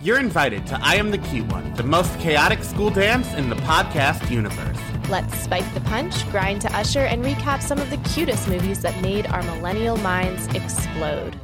You're invited to I Am the Cute One, the most chaotic school dance in the podcast universe. Let's spike the punch, grind to usher, and recap some of the cutest movies that made our millennial minds explode.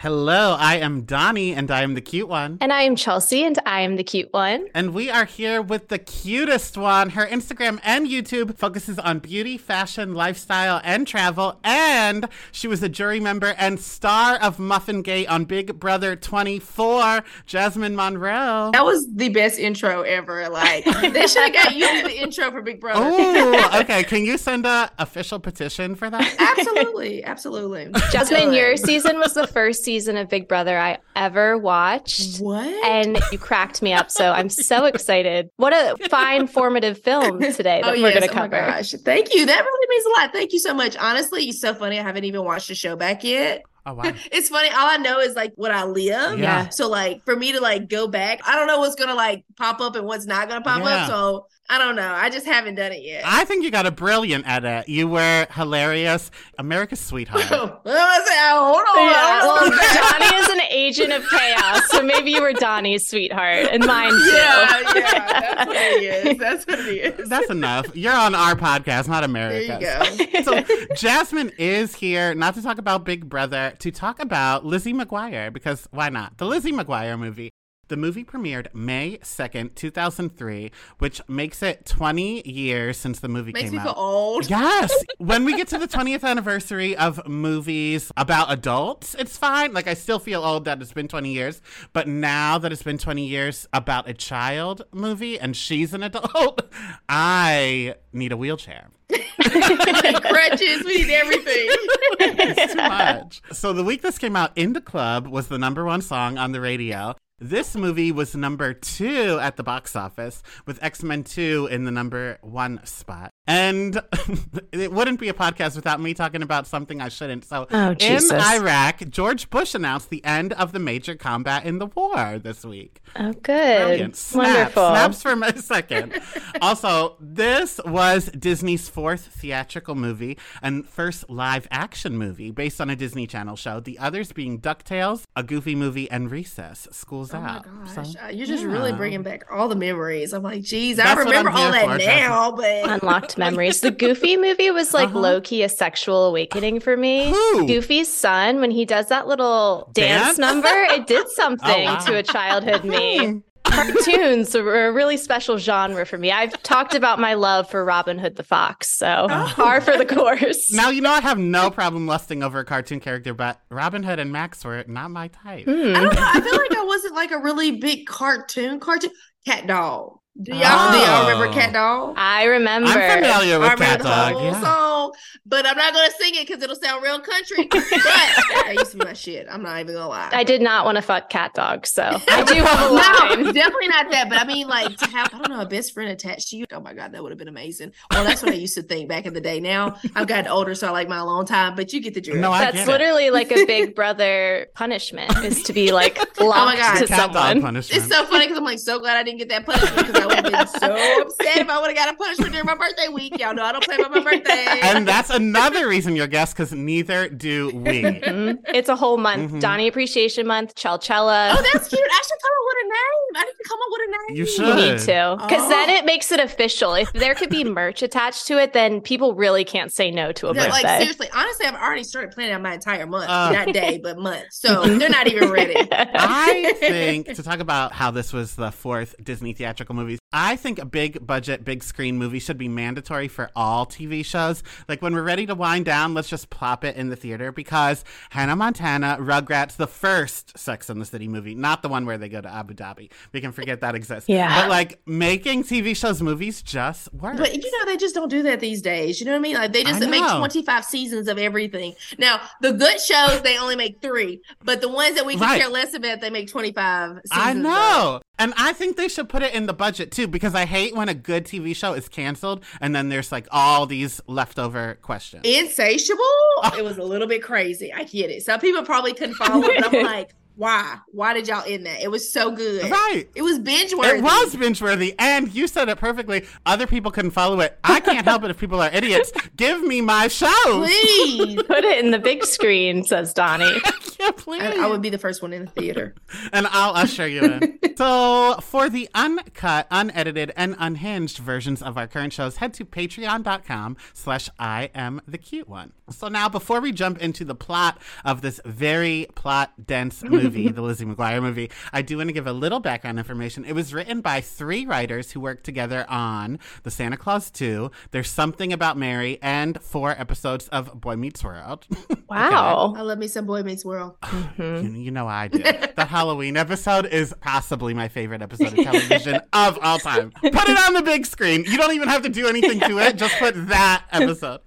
Hello, I am Donny, and I am the cute one. And I am Chelsea, and I am the cute one. And we are here with the cutest one. Her Instagram and YouTube focuses on beauty, fashion, lifestyle, and travel. And she was a jury member and star of Muffin Gate on Big Brother 24, Jasmine Monroe. That was the best intro ever. Like, they should have got you the intro for Big Brother. Oh, okay. Can you send a official petition for that? absolutely. Absolutely. Jasmine, your season was the first season of Big Brother I ever watched. What? And you cracked me up. So I'm so excited. What a fine, formative film today that oh, we're yes. going to oh cover. my gosh. Thank you. That really means a lot. Thank you so much. Honestly, it's so funny. I haven't even watched the show back yet. Oh, wow. It's funny. All I know is like what I live. Yeah. So like for me to like go back, I don't know what's gonna like pop up and what's not gonna pop Yeah. up. So I don't know. I just haven't done it yet. I think you got a brilliant edit. You were hilarious. America's sweetheart. Well, I say, hold on. Yeah, hold on. well, Donny is an agent of chaos, so maybe you were Donny's sweetheart and mine too. yeah, yeah, that's what it is. That's what it is. That's enough. You're on our podcast, not America. There you go. so Jasmine is here not to talk about Big Brother, to talk about Lizzie McGuire because why not? The Lizzie McGuire movie. The movie premiered May 2nd, 2003, which makes it 20 years since the movie Makes came me out. feel old. Yes. when we get to the 20th anniversary of movies about adults, it's fine. Like, I still feel old that it's been 20 years. But now that it's been 20 years about a child movie and she's an adult, I need a wheelchair. Crutches. We need everything. It's too much. So, the week this came out, In the Club was the number one song on the radio. This movie was number two at the box office, with X Men 2 in the number one spot. And it wouldn't be a podcast without me talking about something I shouldn't. So, Oh, in Iraq, George Bush announced the end of the major combat in the war this week. Oh, good. Brilliant. Snaps. Wonderful. Snaps for a second. also, this was Disney's fourth theatrical movie and first live action movie based on a Disney Channel show. The others being DuckTales, a Goofy movie, and Recess. School's Oh my out. gosh, So, uh, you're just yeah. really bringing back all the memories. I'm like, geez, I That's what remember all that for, now, but Unlocked memories. The Goofy movie was like Uh-huh. low key a sexual awakening for me. Who? Goofy's son, when he does that little dance, Dance? Oh, number, it did something wow. to a childhood me. Cartoons were a really special genre for me. I've talked about my love for Robin Hood the Fox, so par for the course. Now, you know, I have no problem lusting over a cartoon character, but Robin Hood and Max were not my type. Hmm. I don't know. I feel like I wasn't like a really big cartoon cartoon. CatDog. Do y'all, do Oh. y'all remember oh. CatDog? I remember. I'm familiar I with remember Cat the Dog. whole Yeah. song, but I'm not gonna sing it because it'll sound real country. But that used to be my shit. I'm not even gonna lie. I did not want to fuck CatDog, so I do have a no, definitely not that. But I mean, like to have I don't know a best friend attached to you. Oh my god, that would have been amazing. Well, that's what I used to think back in the day. Now I've gotten older, so I like my alone time. But you get the drift. No, I That's get it. literally like a big brother punishment is to be like oh locked God. to CatDog punishment. It's so funny because I'm like so glad I didn't get that punishment because I would have been so upset if I would have got a punishment during my birthday week. Y'all know I don't play by my birthday. and that's another reason you're guest because neither do we. Mhm. It's a whole month. Mhm. Donny Appreciation Month, Chalchella. oh, that's cute. I should come up with a name. I didn't come up with a name. You you should. need to. Because then Oh. it makes it official. If there could be merch attached to it, then people really can't say no to a No, like seriously, honestly, I've already started planning out my entire month, Uh. not day, but month. So they're not even ready. I think to talk about how this was the fourth Disney theatrical movie, I think a big budget, big screen movie should be mandatory for all TV shows. Like when we're ready to wind down, let's just plop it in the theater because Hannah Montana, Rugrats, the first Sex and the City movie, not the one where they go to Abu Dhabi. We can forget that exists. Yeah. But like making TV shows movies just works. But you know, they just don't do that these days. You know what I mean? Like they just make 25 seasons of everything. Now, the good shows, they only make three, but the ones that we can Right. care less about, they make 25 seasons. I of. know. And I think they should put it in the budget too, because I hate when a good TV show is canceled and then there's like all these leftover questions. Insatiable, it was a little bit crazy. I get it. Some people probably couldn't follow it, but I'm like, why? Why did y'all end that? It was so good. Right. It was binge worthy. It was binge worthy, and you said it perfectly. Other people couldn't follow it. I can't help it if people are idiots. Give me my show. Please. Put it in the big screen, says Donny. Yeah. please. I, I would be the first one in the theater. and I'll usher you in. So, for the uncut, unedited, and unhinged versions of our current shows, head to patreon.com slash I am the cute one. So now, before we jump into the plot of this very plot-dense movie, the Lizzie McGuire movie, I do want to give a little background information. It was written by three writers who worked together on The Santa Claus 2, There's Something About Mary, and four episodes of Boy Meets World. Wow. I love me some Boy Meets World. You, you know I do. The Halloween episode is possibly my favorite episode of television of all time. Put it on the big screen. You don't even have to do anything to it. Just put that episode.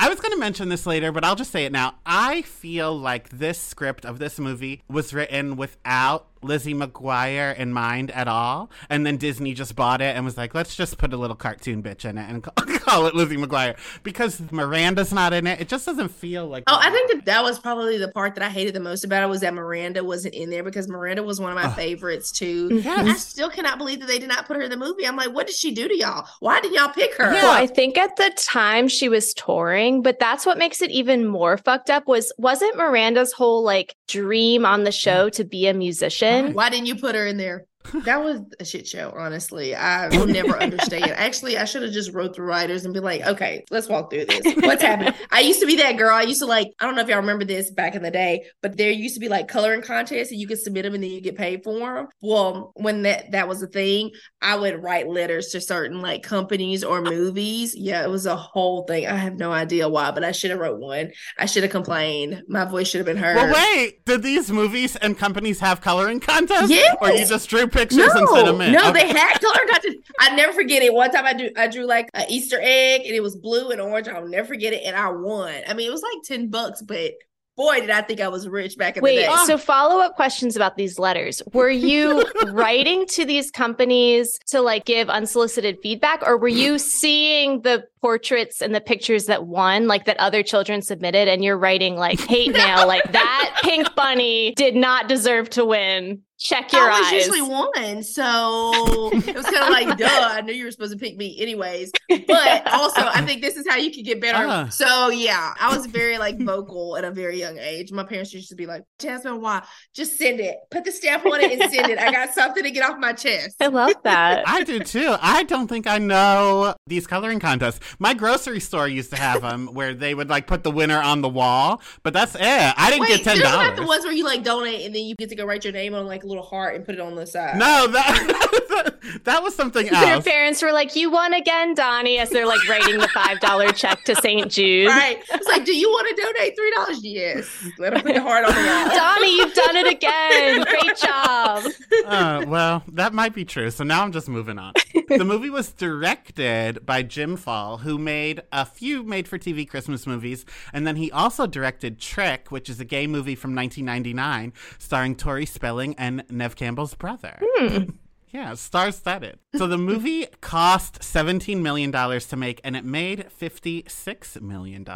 I was going to mention this later, but I'll just say it now. I feel like this script of this movie was written without Lizzie McGuire in mind at all. And then Disney just bought it and was like, let's just put a little cartoon bitch in it and call it Lizzie McGuire. Because Miranda's not in it, it just doesn't feel like. Oh, I think that that was probably the part that I hated the most about it was that Miranda wasn't in there because Miranda was one of my favorites too. Yes. I still cannot believe that they did not put her in the movie. I'm like, what did she do to y'all? Why did y'all pick her? Well, I think at the time she was touring, but that's what makes it even more fucked up was wasn't Miranda's whole like dream on the show to be a musician? Why didn't you put her in there? That was a shit show, honestly. I will never understand. Actually, I should have just wrote the writers and be like, okay, let's walk through this. What's happening? I used to be that girl. I used to like, I don't know if y'all remember this back in the day, but there used to be like coloring contests and you could submit them and then you get paid for them. Well, when that that was a thing, I would write letters to certain like companies or movies. Yeah, it was a whole thing. I have no idea why, but I should have wrote one. I should have complained. My voice should have been heard. Well, wait. Did these movies and companies have coloring contests? Yes. Or you just drew pictures and sent them in? No, Okay. they had color content. I never forget it. One time I drew I drew like an Easter egg and it was blue and orange. I'll never forget it. And I won. I mean, it was like 10 bucks, but boy, did I think I was rich back in Wait, the day. so follow up questions about these letters. Were you writing to these companies to like give unsolicited feedback, or were you seeing the portraits and the pictures that won, like that other children submitted, and you're writing like hate mail, like that pink bunny did not deserve to win? Check your eyes. I was eyes. usually one, so it was kind of like, duh. I knew you were supposed to pick me, anyways. But also, I think this is how you can get better. Ah. So yeah, I was very like vocal at a very young age. My parents used to be like, Jasmine, why? Just send it. Put the stamp on it and send it. I got something to get off my chest. I love that. I do too. I don't think I know these coloring contests. My grocery store used to have them where they would like put the winner on the wall, but that's it. I didn't Wait, get ten there's not the ones where you like donate and then you get to go write your name on like a little heart and put it on the side. No, that that was something else. Their else. parents were like, "You won again, Donny," as they're like writing the five dollar check to St. Jude. Right. It's like, do you want to donate three dollars? Yes. Let them put the heart on the wall. Donny, you've done it again. Great job. Uh, well, that might be true. So now I'm just moving on. The movie was directed by Jim Fall, who made a few made-for-TV Christmas movies, and then he also directed Trick, which is a gay movie from 1999 starring Tori Spelling and Neve Campbell's brother. Hmm. Yeah, star-studded. So the movie cost $17 million to make, and it made $56 million.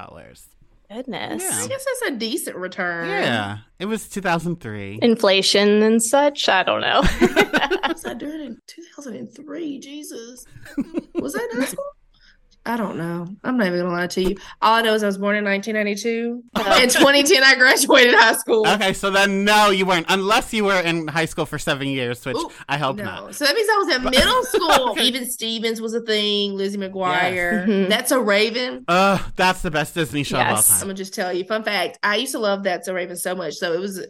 Goodness. Yeah. I guess that's a decent return. Yeah, it was 2003. Inflation and such. I don't know. Was I doing it in 2003? Jesus. Was that in high school? I don't know. I'm not even gonna lie to you. All I know is I was born in 1992. In 2010, I graduated high school. Okay, so then no, you weren't, unless you were in high school for seven years, which Ooh, I hope no. not. So that means I was in middle school. Even Stevens was a thing. Lizzie McGuire. Mhm. That's So Raven. Uh, that's the best Disney show Yes. of all time. I'm gonna just tell you, fun fact. I used to love That's So Raven so much. So it was uh,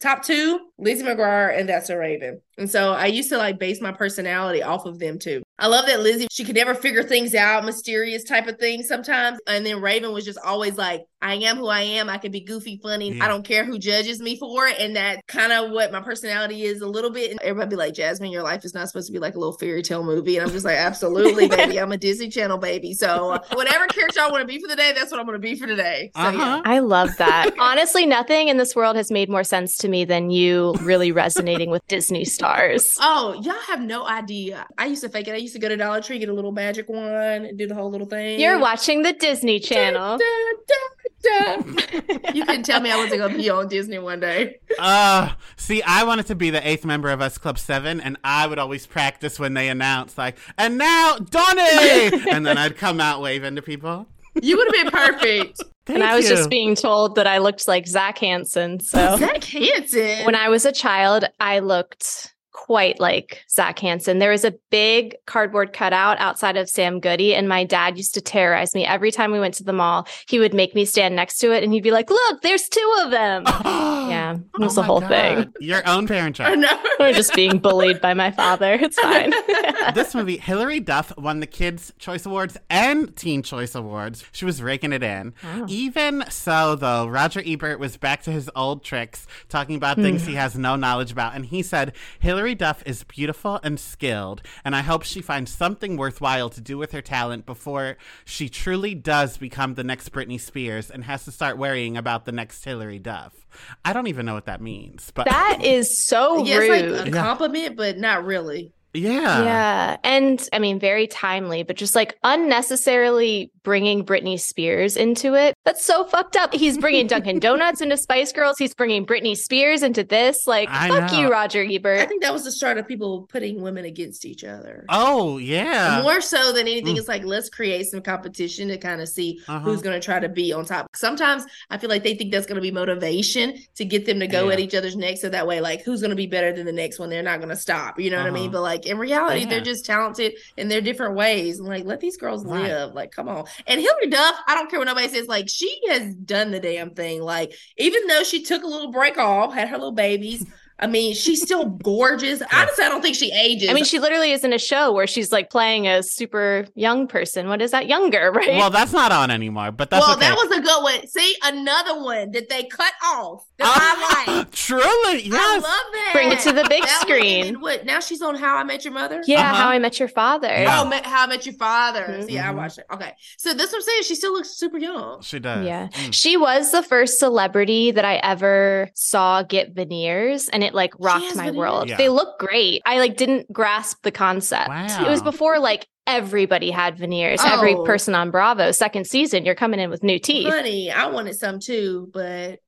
top two, Lizzie McGuire and That's So Raven. And so I used to like base my personality off of them too. I love that Lizzie, she could never figure things out, mysterious type of thing sometimes. And then Raven was just always like, I am who I am. I can be goofy, funny. Yeah. I don't care who judges me for it. And that kind of what my personality is a little bit. And everybody be like, Jasmine, your life is not supposed to be like a little fairy tale movie. And I'm just like, absolutely, baby. I'm a Disney Channel baby. So whatever character I want to be for the day, that's what I'm going to be for today. So. Uh-huh. I love that. Honestly, nothing in this world has made more sense to me than you really resonating with Disney stars. Oh, y'all have no idea. I used to fake it. I used to go to Dollar Tree, get a little magic wand, and do the whole little thing. You're watching the Disney Channel. da, da, da. you couldn't tell me I wasn't gonna be on Disney one day. Uh, see, I wanted to be the eighth member of S Club Seven, and I would always practice when they announced, like, and now Donny, and then I'd come out waving to people. You would have been perfect. Thank and I was you. just being told that I looked like Zac Hanson. So Zac Hanson. when I was a child, I looked quite like Zac Hanson. There was a big cardboard cutout outside of Sam Goody, and my dad used to terrorize me every time we went to the mall. He would make me stand next to it, and he'd be like, "Look, there's two of them." yeah, it was Oh the whole God. thing. Your own parent I trap. know. We're just being bullied by my father. It's fine. this movie, Hilary Duff won the Kids' Choice Awards and Teen Choice Awards. She was raking it in. Wow. Even so, though, Roger Ebert was back to his old tricks, talking about things Hmm. he has no knowledge about. And he said, Hilary Duff is beautiful and skilled, and I hope she finds something worthwhile to do with her talent before she truly does become the next Britney Spears and has to start worrying about the next Hilary Duff. I don't even know what that means, but that is so yeah, rude. it's like a compliment, but not really. Yeah. Yeah. And I mean, very timely, but just like unnecessarily bringing Britney Spears into it. That's so fucked up. He's bringing Dunkin' Donuts into Spice Girls. He's bringing Britney Spears into this. Like, I fuck know. you, Roger Ebert. I think that was the start of people putting women against each other. Oh, yeah. More so than anything, Mm. it's like let's create some competition to kind of see Uh-huh. who's going to try to be on top. Sometimes I feel like they think that's going to be motivation to get them to go Yeah. at each other's necks. So that way, like, who's going to be better than the next one? They're not going to stop. You know what I mean? Uh-huh. But like in reality, Yeah. they're just talented in their different ways. And like, let these girls Right. live. Like, come on. And Hilary Duff, I don't care what nobody says. Like, she has done the damn thing. Like, even though she took a little break off, had her little babies. I mean, she's still gorgeous. Honestly, I don't think she ages. I mean, she literally is in a show where she's like playing a super young person. What is that? Younger, right? Well, that's not on anymore, but that's well, okay. that was a good one. See, another one that they cut off that I like. Truly, I love that. Bring it to the big That screen. and what? Now she's on How I Met Your Mother. yeah, Uh-huh. How I Met Your Father. Yeah. Oh, Ma- How I Met Your Father. See, I Mhm. watched it. Okay, so this what I'm saying. She still looks super young. She does. Yeah. Mm. She was the first celebrity that I ever saw get veneers and it like rocked my world. Yeah. They look great. I like didn't grasp the concept. It was before like everybody had veneers. Every Oh. person on Bravo, second season, you're coming in with new teeth. Honey, I wanted some too, but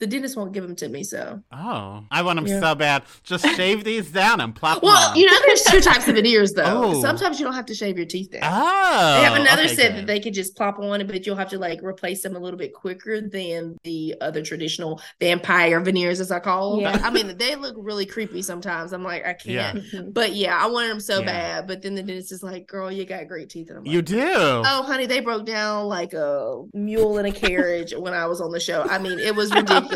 the dentist won't give them to me. So, Oh, I want them Yeah. so bad. Just shave these down and plop well, them you know, there's two types of veneers though. Oh. Sometimes you don't have to shave your teeth down. Oh, They have another okay, set good. that they could just plop on, but you'll have to like replace them a little bit quicker than the other traditional vampire veneers, as I call them. Yeah. I mean, they look really creepy sometimes. I'm like, I can't. Mhm. But yeah, I wanted them so Yeah. bad. But then the dentist is like, "Girl, you got great teeth." And I'm like, You do. Oh, honey, they broke down like a mule in a carriage when I was on the show. I mean, it was ridiculous.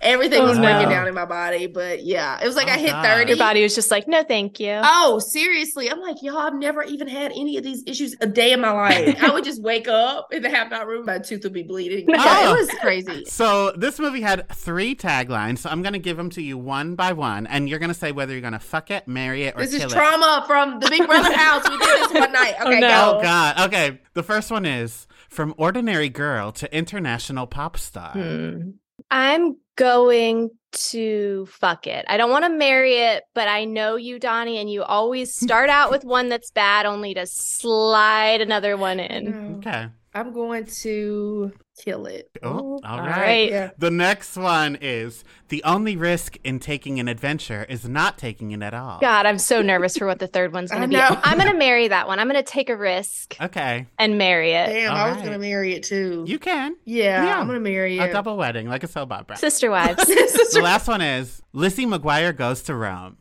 Everything Oh, was breaking down in my body. But yeah, it was like Oh, I hit God. 30. Your body was just like, no, thank you. Oh, seriously. I'm like, y'all, I've never even had any of these issues a day in my life. I would just wake up in the half hour room, my tooth would be bleeding. Yeah, Oh. it was crazy. So this movie had three taglines. So I'm gonna give them to you one by one, and you're gonna say whether you're gonna fuck it, marry it, or This is kill it. trauma from the Big Brother house. We did this one night. Oh, Okay, no. Oh. God. Okay. The first one is from ordinary girl to international pop star. Hmm. I'm going to fuck it. I don't want to marry it, but I know you, Donny, and you always start out with one that's bad only to slide another one in. Okay. I'm going to kill it. Oh, all All right. right. Yeah. The next one is the only risk in taking an adventure is not taking it at all. God, I'm so nervous for what the third one's going to be. know. I'm going to marry that one. I'm going to take a risk Okay. and marry it. Damn, All I was right. gonna marry it too. You can. yeah, Yeah. I'm gonna marry it. A double wedding, like a soap opera. Sister wives. the last one is Lizzie McGuire goes to Rome.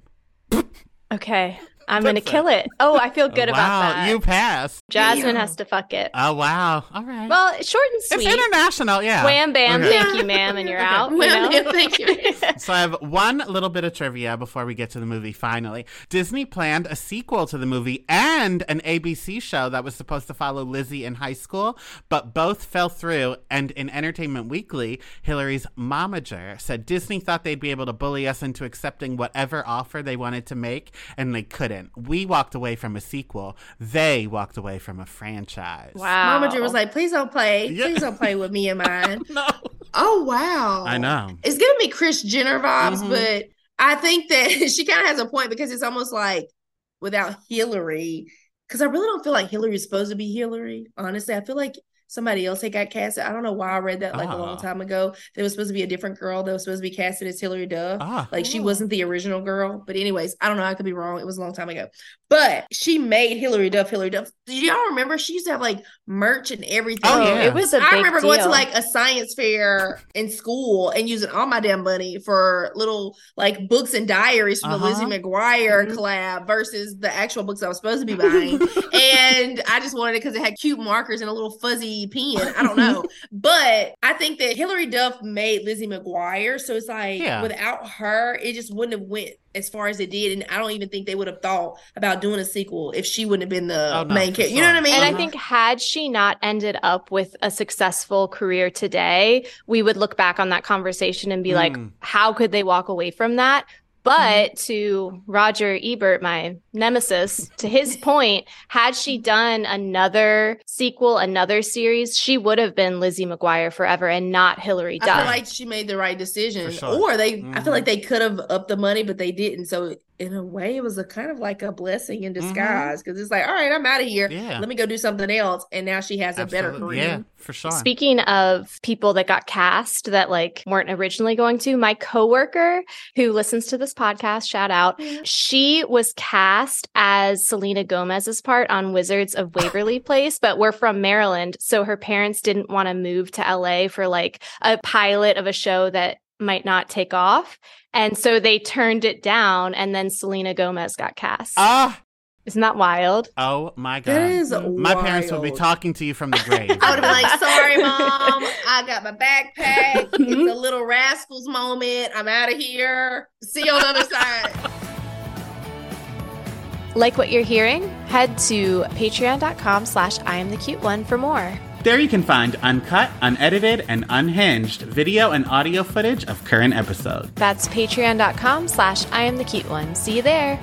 Okay. I'm going to it. kill it. Oh, I feel good wow, about that. you passed. Jasmine Damn. has to fuck it. Oh wow. All right. Well, short and sweet. it's international, yeah. Wham bam, Okay. thank you, ma'am, and you're Okay. out. You Wham, know? bam, thank you. So I have one little bit of trivia before we get to the movie finally. Disney planned a sequel to the movie and an ABC show that was supposed to follow Lizzie in high school, but both fell through and in Entertainment Weekly, Hilary's momager said Disney thought they'd be able to bully us into accepting whatever offer they wanted to make and they couldn't. We walked away from a sequel. They walked away from a franchise. Wow. Mama Drew was like, please don't play. Yeah. Please don't play with me and mine. No. oh wow. I know. It's giving me Kris Jenner vibes, Mhm. but I think that she kind of has a point because it's almost like without Hilary, because I really don't feel like Hilary is supposed to be Hilary. Honestly, I feel like somebody else had got casted. I don't know why I read that like a long Ah. time ago. There was supposed to be a different girl that was supposed to be casted as Hilary Duff. Ah. Like she wasn't the original girl. But anyways, I don't know. I could be wrong. It was a long time ago. But she made Hilary Duff Hilary Duff. Do y'all remember? She used to have like merch and everything. Oh, yeah. it was a big I remember going to like a science fair in school and using all my damn money for little like books and diaries from the Uh-huh. Lizzie McGuire Mhm. collab versus the actual books I was supposed to be buying. and I just wanted it because it had cute markers and a little fuzzy pen. I don't know. but I think that Hilary Duff made Lizzie McGuire. So it's like Yeah. without her, it just wouldn't have went as far as it did. And I don't even think they would have thought about doing a sequel if she wouldn't have been the Oh, no, main for character. You know what I mean? And I Uh-huh. think had she not ended up with a successful career today, we would look back on that conversation and be like, Mm. how could they walk away from that? But to Roger Ebert, my nemesis, to his point, had she done another sequel, another series, she would have been Lizzie McGuire forever and not Hilary I feel like she made the right decision. Sure. Or they I Mhm. feel like they could have upped the money, but they didn't. So in a way, it was a kind of like a blessing in disguise because it's like, all right, I'm out of here. Mm-hmm. Yeah. Let me go do something else. And now she has a better career. Yeah, for sure. Speaking of people that got cast that like weren't originally going to, my coworker who listens to this podcast, shout out, she was cast as Selena Gomez's part on Wizards of Waverly Place, but we're from Maryland, so her parents didn't want to move to LA for like a pilot of a show that might not take off. And so they turned it down and then Selena Gomez got cast. Ah, Isn't that wild? oh my god. That is my parents would be talking to you from the grave. I would have been like, sorry, mom. I got my backpack. It's a little rascals moment. I'm out of here. See you on the other side. Like what you're hearing? Head to patreon.com slash I am the cute one for more. There you can find uncut, unedited, and unhinged video and audio footage of current episodes. That's patreon.com slash I am the cute one. See you there.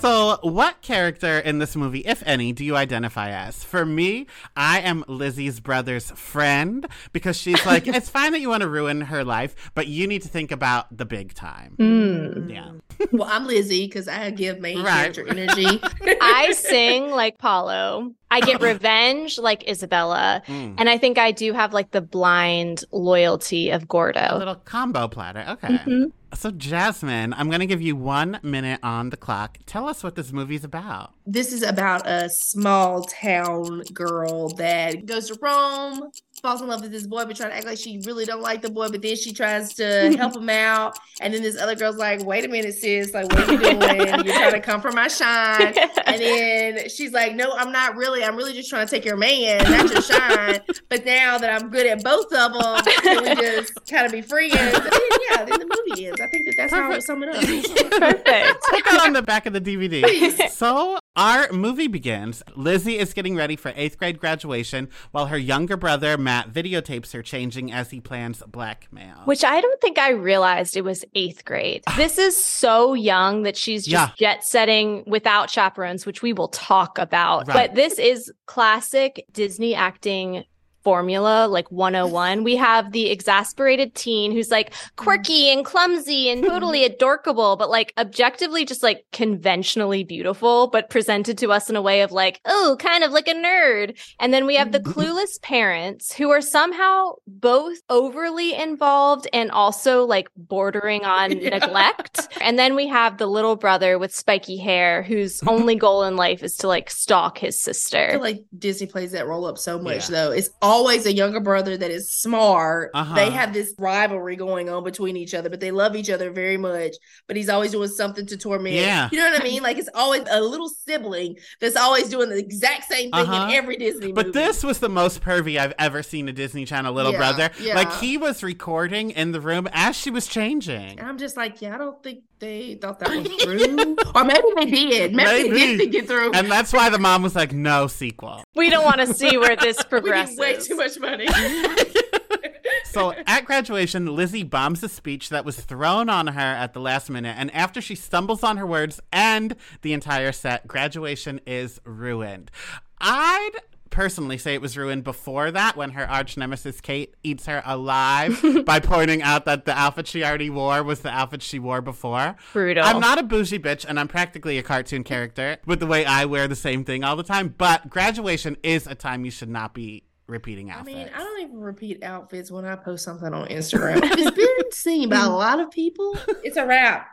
So, what character in this movie, if any, do you identify as? For me, I am Lizzie's brother's friend because she's like, it's fine that you want to ruin her life, but you need to think about the big time. Hmm. Yeah. Well, I'm Lizzie because I give main Right. character energy. I sing like Paolo. I get revenge like Isabella. Mm. And I think I do have like the blind loyalty of Gordo. A Gordo. little combo platter. Okay. Mhm. So, Jasmine, I'm going to give you one minute on the clock. Tell us what this movie's about. this is about a small town girl that goes to Rome, falls in love with this boy, but trying to act like she really don't like the boy, but then she tries to help him out. And then this other girl's like, wait a minute, sis, like what are you doing? You're trying to come for my shine. And then she's like, No, I'm not really. I'm really just trying to take your man, not your shine. But now that I'm good at both of them, can we just kind of be friends? And then, yeah, then the movie is. I think that that's how I would sum it up. Perfect. Put that on the back of the DVD. so our movie begins. Lizzie is getting ready for eighth grade graduation while her younger brother Matt videotapes her changing as he plans blackmail. Which I don't think I realized it was eighth grade. This is so young that she's just jet setting without chaperones, which we will talk about. Right. But this is classic Disney acting formula, like 101. We have the exasperated teen who's like quirky and clumsy and totally adorkable, but like objectively just like conventionally beautiful, but presented to us in a way of like, oh, kind of like a nerd. And then we have the clueless parents who are somehow both overly involved and also like bordering on Yeah. neglect. And then we have the little brother with spiky hair whose only goal in life is to like stalk his I sister. feel like Disney plays that role up so much, Yeah. though. It's always a younger brother that is smart. Uh-huh. They have this rivalry going on between each other, but they love each other very much. But he's always doing something to torment. Yeah. You know what I mean? Like it's always a little sibling that's always doing the exact same thing Uh-huh. in every Disney But movie. this was the most pervy I've ever seen a Disney Channel little Yeah, brother. yeah. Like he was recording in the room as she was changing. and I'm just like, yeah, I don't think they thought that was true. or maybe they did. Maybe, they Maybe. did think it through. And that's why the mom was like, no sequel. We don't want to see where this we progresses. need way too much money. So at graduation, Lizzie bombs a speech that was thrown on her at the last minute. And after she stumbles on her words and the entire set, graduation is ruined. I'd personally say it was ruined before that when her arch nemesis Kate eats her alive by pointing out that the outfit she already wore was the outfit she wore before. Brutal. I'm not a bougie bitch and I'm practically a cartoon character with the way I wear the same thing all the time, but graduation is a time you should not be repeating outfits. I outfits. mean, I don't even repeat outfits when I post something on Instagram. if it's been seen by a lot of people, it's a wrap.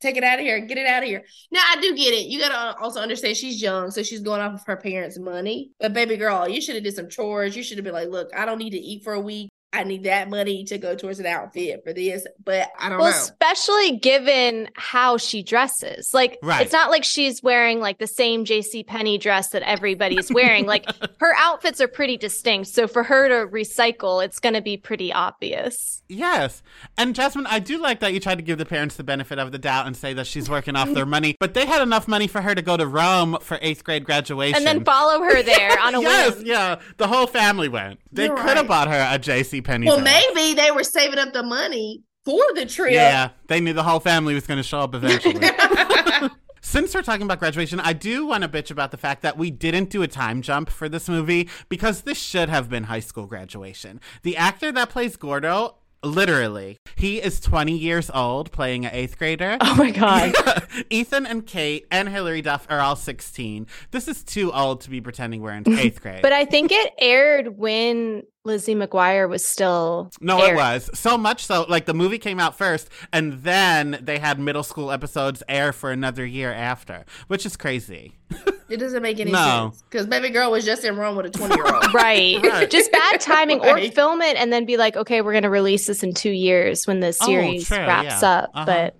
Take it out of here. Get it out of here. Now, I do get it. You got to also understand she's young, so she's going off of her parents' money. But baby girl, you should have did some chores. You should have been like, look, I don't need to eat for a week. I need that money to go towards an outfit for this. But I don't well, know. especially given how she dresses. Like Right. it's not like she's wearing like the same JC Penney dress that everybody's wearing. like her outfits are pretty distinct. So for her to recycle, it's going to be pretty obvious. Yes. And Jasmine, I do like that you tried to give the parents the benefit of the doubt and say that she's working off their money, but they had enough money for her to go to Rome for eighth grade graduation. And then follow her there on a Yes, whim. yeah. The whole family went. They You're could have right. bought her a JC Penney. well, dress. maybe they were saving up the money for the trip. Yeah, they knew the whole family was going to show up eventually. Since we're talking about graduation, I do want to bitch about the fact that we didn't do a time jump for this movie because this should have been high school graduation. The actor that plays Gordo, literally, he is 20 years old playing an eighth grader. Oh my God. Ethan and Kate and Hilary Duff are all 16. This is too old to be pretending we're in eighth grade. but I think it aired when Lizzie McGuire was still. No, it was. So much so, like the movie came out first, and then they had middle school episodes air for another year after, which is crazy. It doesn't make any No. sense because baby girl was just in Rome with a 20 year old. Right. Right. Just bad timing or film it and then be like, okay, we're going to release this in two years when the Oh, series true, wraps yeah. up. Uh-huh. But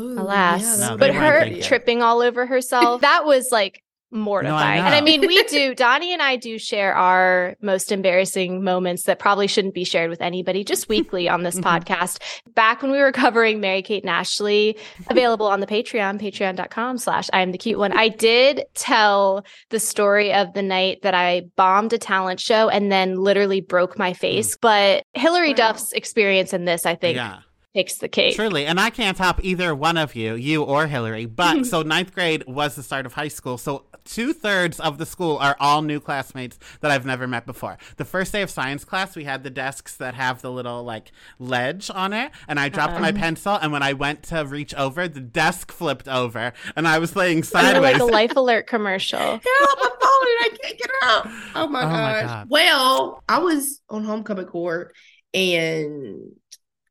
Ooh, alas, yeah, No, but they be weren't her tripping all over herself, that was like mortifying. and I mean, we do, Donny and I do share our most embarrassing moments that probably shouldn't be shared with anybody just weekly on this Mhm. podcast. Back when we were covering Mary Kate and Ashley, available on the Patreon, patreon.com slash I am the cute one. I did tell the story of the night that I bombed a talent show and then literally broke my face. But Hilary Wow. Duff's experience in this, I think, yeah, takes the cake. truly. And I can't top either one of you, you or Hilary. But so ninth grade was the start of high school. So two thirds of the school are all new classmates that I've never met before. The first day of science class, we had the desks that have the little like ledge on it, and I dropped my pencil. And when I went to reach over, the desk flipped over, and I was laying sideways. like a Life Alert commercial. Help, I'm falling. I can't get out. Oh my Oh my gosh. God. Well, I was on homecoming court and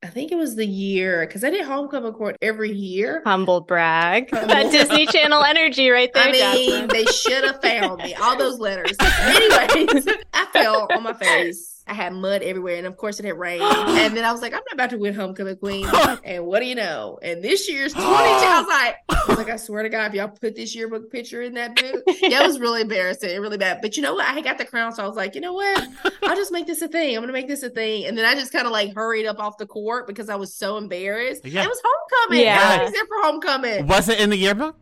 I think it was the year because I did homecoming court every year. Humble brag. Humble. That Disney Channel energy right there, I mean, Jasmine. they should have found me. All those letters. Anyways, I fell on my face. I had mud everywhere, and of course, it had rained. And then I was like, I'm not about to win homecoming queen. And what do you know? And this year's 22. I was like, I was like, I swear to God, if y'all put this yearbook picture in that book, yeah, it was really embarrassing, really bad. But you know what? I got the crown, so I was like, you know what? I'll just make this a thing. I'm gonna make this a thing. And then I just kind of like hurried up off the court because I was so embarrassed. Yeah. It was homecoming. Yeah. Everybody's there for homecoming. was it in the yearbook?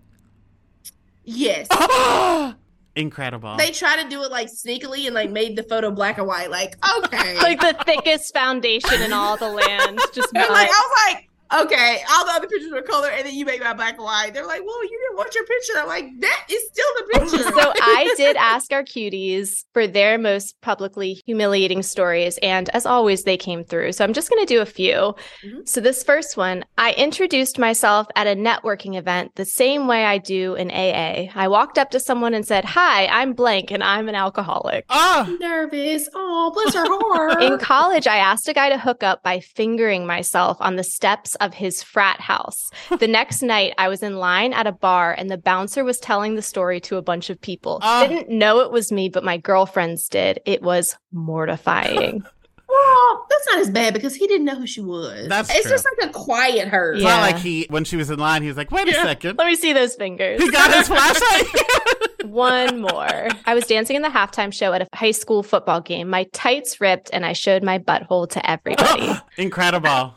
Yes. Incredible. They try to do it like sneakily and like made the photo black and white. Like, okay. like the thickest foundation in all the land. Just And, like I was like, okay, all the other pictures were color, and then you make my black and white. They're like, well, you didn't want your picture. I'm like, that is still the picture. so I did ask our cuties for their most publicly humiliating stories, and as always, they came through. So I'm just going to do a few. Mhm. So this first one, I introduced myself at a networking event the same way I do in AA. I walked up to someone and said, "Hi, I'm blank, and I'm an alcoholic." oh, nervous. Oh, bless her heart. In college, I asked a guy to hook up by fingering myself on the steps of his frat house. The next night, I was in line at a bar and the bouncer was telling the story to a bunch of people. Ah. Didn't know it was me, but my girlfriends did. It was mortifying. well, that's not as bad because he didn't know who she was. That's it's true. just like a quiet hurt. it's Yeah. not like he, when she was in line, he was like, wait a second. Let me see those fingers. He got his flashlight. One more. I was dancing in the halftime show at a high school football game. My tights ripped and I showed my butthole to everybody. Incredible.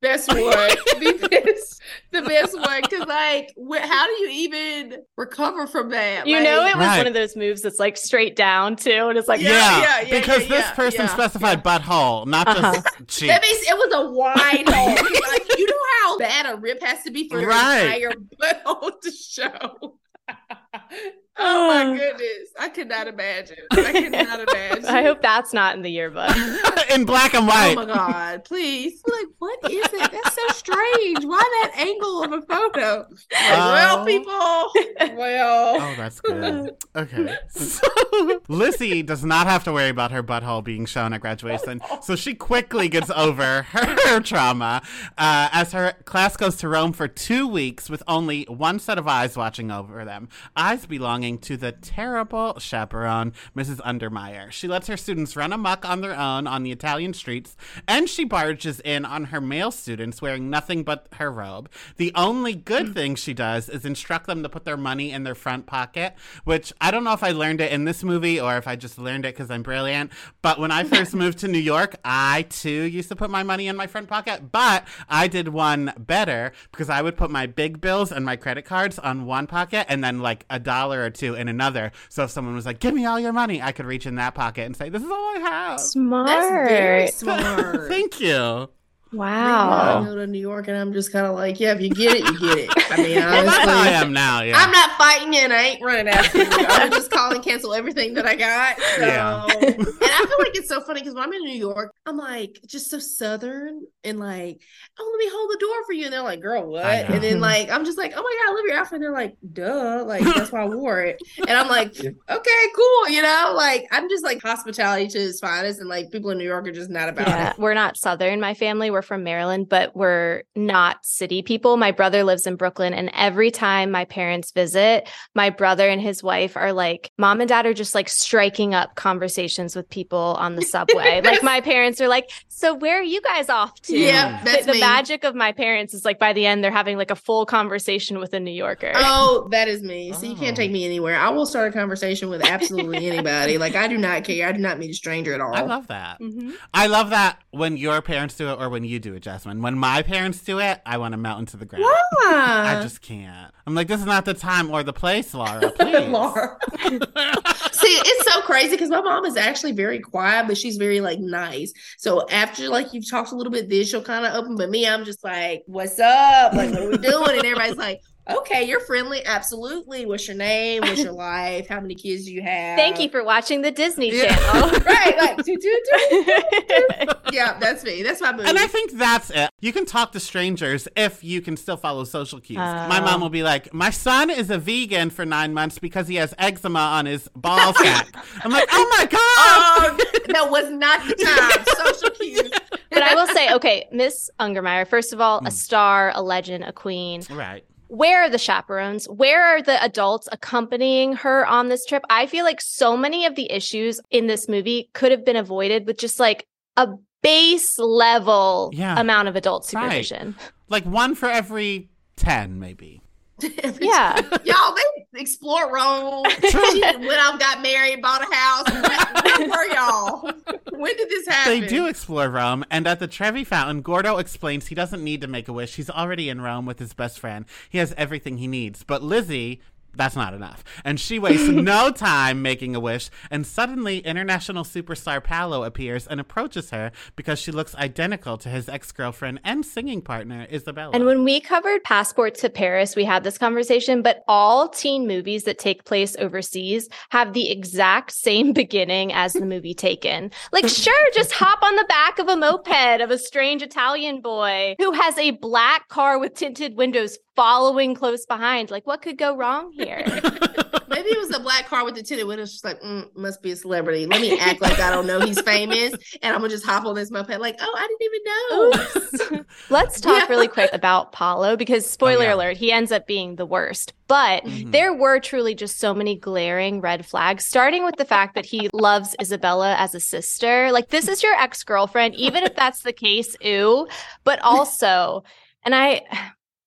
Best one. the best, the best one. Because, like, wh- how do you even recover from that? You Like- know, it was Right. one of those moves that's like straight down too, and it's like, Yeah, Yeah, yeah, yeah, because yeah, this yeah, person yeah, specified butthole, not Uh-huh. just cheek. That means it was a wide hole. like, you know how bad a rip has to be for your Right. entire butthole to show. Oh my goodness. I could not imagine. I could not imagine. I hope that's not in the yearbook. in black and white. Oh my god, please. Like, what is it? That's so strange. Why that angle of a photo? Like, well, Oh. people. Well. Oh, that's good. Okay. So, Lizzie does not have to worry about her butthole being shown at graduation, so she quickly gets over her trauma uh, as her class goes to Rome for two weeks with only one set of eyes watching over them. Eyes belonging to the terrible chaperone, Mrs. Ungermeyer. She lets her students run amok on their own on the Italian streets, and she barges in on her male students wearing nothing but her robe. The only good hmm. thing she does is instruct them to put their money in their front pocket, which I don't know if I learned it in this movie or if I just learned it because I'm brilliant. But when I first moved to New York, I too used to put my money in my front pocket, but I did one better because I would put my big bills and my credit cards on one pocket and then like a dollar or two in another. So if someone was like, give me all your money, I could reach in that pocket and say, this is all I have. Smart. That's very smart. Thank you. I wow. go to New York and I'm just kind of like, yeah, if you get it, you get it. I mean, Well, that's how I am now. Yeah. I'm not fighting you and I ain't running after you. I'm just calling and cancel everything that I got. So. Yeah. and I feel like it's so funny because when I'm in New York, I'm like just so southern and like, oh, let me hold the door for you. And they're like, girl, what? And then like, I'm just like, oh my God, I love your outfit. And they're like, duh. Like, that's why I wore it. And I'm like, okay, cool. You know, like, I'm just like hospitality to its finest. And like, people in New York are just not about Yeah, it. we're not Southern. My family, we're from Maryland, but we're not city people. My brother lives in Brooklyn, and every time my parents visit, my brother and his wife are like, mom and dad are just like striking up conversations with people on the subway. like, my parents are like, So, where are you guys off to? Yeah, The- that's the, me. magic of my parents is like by the end, they're having like a full conversation with a New Yorker. Oh, that is me. So you can't Oh. take me anywhere. I will start a conversation with absolutely anybody. Like I do not care. I do not meet a stranger at all. I love that. Mhm. I love that when your parents do it or when you do it, Jasmine. When my parents do it, I want to melt into the ground. I just can't. I'm like, this is not the time or the place, Laura. Please. Laura. See, it's so crazy because my mom is actually very quiet, but she's very like nice. So after like you've talked a little bit, then she'll kind of open. But me, I'm just like, "What's up? Like, what are we doing?" And everybody's like, "Okay, you're friendly. Absolutely. What's your name? What's your life? How many kids do you have?" Thank you for watching the Disney Yeah. Channel. Right, like, do, do, do. yeah, that's me. That's my movie. And I think that's it. You can talk to strangers if you can still follow social cues. My Oh. mom will be like, My son is a vegan for nine months because he has eczema on his ball sack. I'm like, Oh my God. Oh, that was not the time. Social cues. but I will say, okay, Miss Ungermeyer, first of all, Hmm. a star, a legend, a queen. right. Where are the chaperones? Where are the adults accompanying her on this trip? I feel like so many of the issues in this movie could have been avoided with just like a base level Yeah. amount of adult Right. supervision. Like one for every 10, maybe. Yeah. Y'all, they explore Rome. She went out, got married, bought a house. Where were y'all? When did this happen? They do explore Rome, and at the Trevi Fountain, Gordo explains he doesn't need to make a wish. He's already in Rome with his best friend. He has everything he needs. But Lizzie, that's not enough. And she wastes no time making a wish, and suddenly international superstar Paolo appears and approaches her because she looks identical to his ex girlfriend and singing partner, Isabella. And when we covered Passport to Paris, we had this conversation, but all teen movies that take place overseas have the exact same beginning as the movie Taken. Like, sure, just hop on the back of a moped of a strange Italian boy who has a black car with tinted windows following close behind. Like, what could go wrong here? Maybe it was a black car with the tinted windows. She's like, mm, must be a celebrity. Let me act like I don't know he's famous, and I'm gonna just hop on this moped. Like, oh, I didn't even know. Let's talk Yeah. really quick about Paolo because spoiler yeah. alert, he ends up being the worst. But Mhm. there were truly just so many glaring red flags, starting with the fact that he loves Isabella as a sister. Like, this is your ex girlfriend, even if that's the case, ew. But also, and I.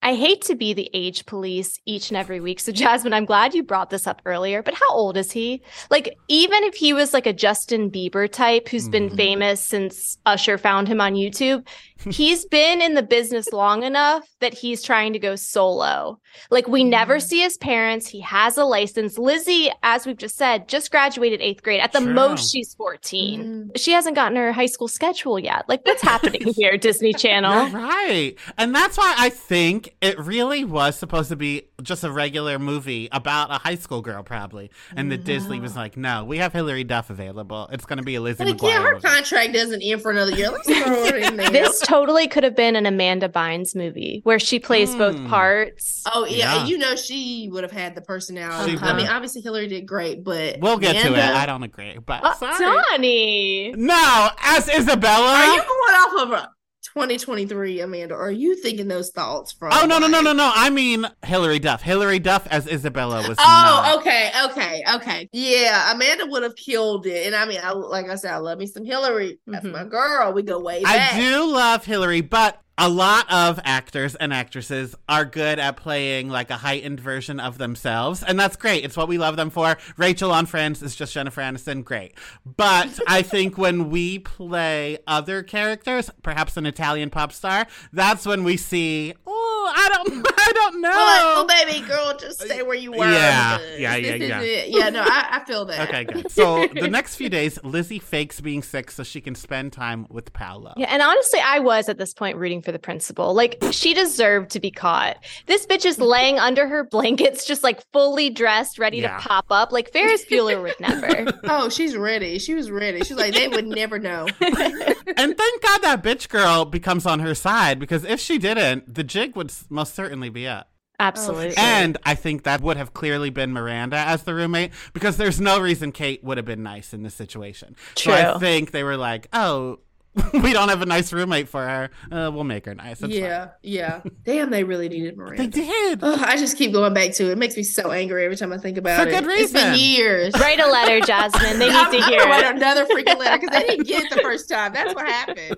I hate to be the age police each and every week. So, Jasmine, I'm glad you brought this up earlier, but how old is he? Like, even if he was like a Justin Bieber type who's been Mhm. famous since Usher found him on YouTube, he's been in the business long enough that he's trying to go solo. Like we never Mhm. see his parents. He has a license. Lizzie, as we've just said, just graduated eighth grade. At the True. most, she's 14. Mm. She hasn't gotten her high school schedule yet. Like what's happening here, Disney You're Channel? right. And that's why I think it really was supposed to be just a regular movie about a high school girl, probably. And the Disney was like, no, we have Hilary Duff available. It's going to be a Lizzie Like, McGuire. yeah, her movie." contract doesn't end for another year. Let's throw her in there. This totally could have been an Amanda Bynes movie where she plays both Hmm. parts. Oh yeah, Yeah. you know she would have had the personality. She I mean, obviously Hilary did great, but We'll get to it. I don't agree. But Uh, sorry. Donny. No, as Isabella. Are you going off of a 2023, Amanda? Or are you thinking those thoughts from? Oh no no no no no! I mean Hilary Duff. Hilary Duff as Isabella was. Oh, not. okay, okay, okay. Yeah, Amanda would have killed it. And I mean, I like I said, I love me some Hilary. That's Mhm. my girl. We go way back. I do love Hilary, but a lot of actors and actresses are good at playing like a heightened version of themselves, and that's great. It's what we love them for. Rachel on Friends is just Jennifer Aniston, great. But I think when we play other characters, perhaps an Italian pop star, that's when we see. Oh, I don't, I don't know. Oh, like, oh, baby girl, just stay where you were. Yeah, because yeah, yeah, yeah. Yeah, no, I, I feel that. Okay, good. So the next few days, Lizzie fakes being sick so she can spend time with Paolo. Yeah, and honestly, I was at this point rooting for the principal. Like, she deserved to be caught. This bitch is laying under her blankets, just like fully dressed, ready Yeah. to pop up. Like Ferris Bueller would never. Oh, she's ready. She was ready. She's like, they would never know. And thank God that bitch girl becomes on her side because if she didn't, the jig would s- most certainly be up. Absolutely. Oh, and I think that would have clearly been Miranda as the roommate because there's no reason Kate would have been nice in this situation. So I think they were like, oh, we don't have a nice roommate for her. Uh, we'll make her nice. It's yeah, yeah. Damn, they really needed fine. Miranda. They did. Oh, I just keep going back to it. It makes me so angry every time I think about For it. For good It's been reason. years. Write a letter, Jasmine. They need I'm, to I'm hear gonna write another freaking letter because they didn't get it the first time. That's what happened.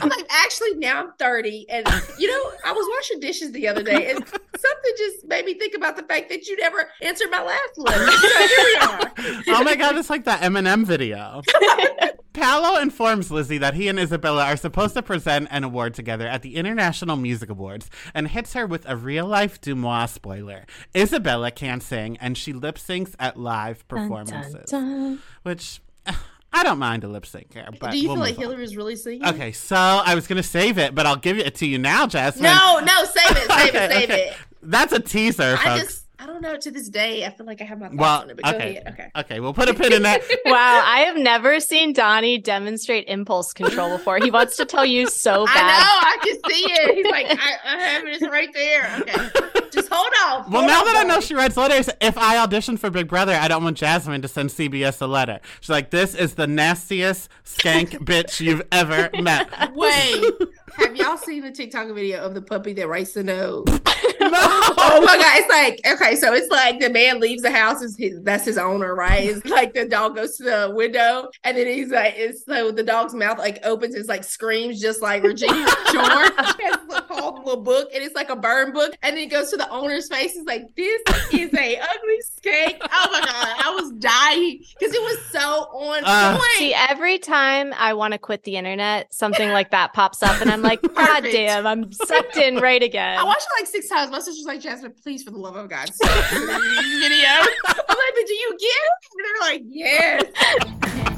I'm like, actually, now I'm 30, and you know, I was washing dishes the other day, and something just made me think about the fact that you never answered my last letter. So here we are. oh my god, it's like that Eminem video. Paolo informs Lizzie that he and Isabella are supposed to present an award together at the International Music Awards and hits her with a real life Deuxmoi spoiler. Isabella can't sing and she lip syncs at live performances, which eh, I don't mind a lip sync here. But Do you we'll feel like move on. Hilary was really singing? Okay, so I was gonna save it, but I'll give it to you now, Jasmine. No, no, save it, save Okay, it, save okay. it. That's a teaser, folks. I just, I don't know. To this day, I feel like I have my thoughts well, on it. But go okay, ahead. Okay. okay, we'll put a pin in that. Wow, I have never seen Donny demonstrate impulse control before. He wants to tell you so bad. I bad. know. I can see it. He's like, I, I have it. It's right there. Okay. Just hold on. Well, Hold now on, that I know she writes letters, if I audition for Big Brother, I don't want Jasmine to send CBS a letter. She's like, "This is the nastiest skank bitch you've ever met." Wait, have y'all seen the TikTok video of the puppy that writes the note? No. Oh my god, it's like okay, so it's like the man leaves the house, is his that's his owner, right? It's like the dog goes to the window, and then he's like, it's so the dog's mouth like opens, it's like screams just like Regina George. She has this whole little book, and it's like a burn book, and then it goes to the owner's face. It's like this is a ugly skank. Oh my god, I was dying because it was so on Uh, point. See, every time I want to quit the internet, something like that pops up, and I'm like, God damn, I'm sucked in right again. I watched it like six times. My sister's like, Jasmine, please, for the love of God, stop these. I'm like, but do you get it? And they're like, yes.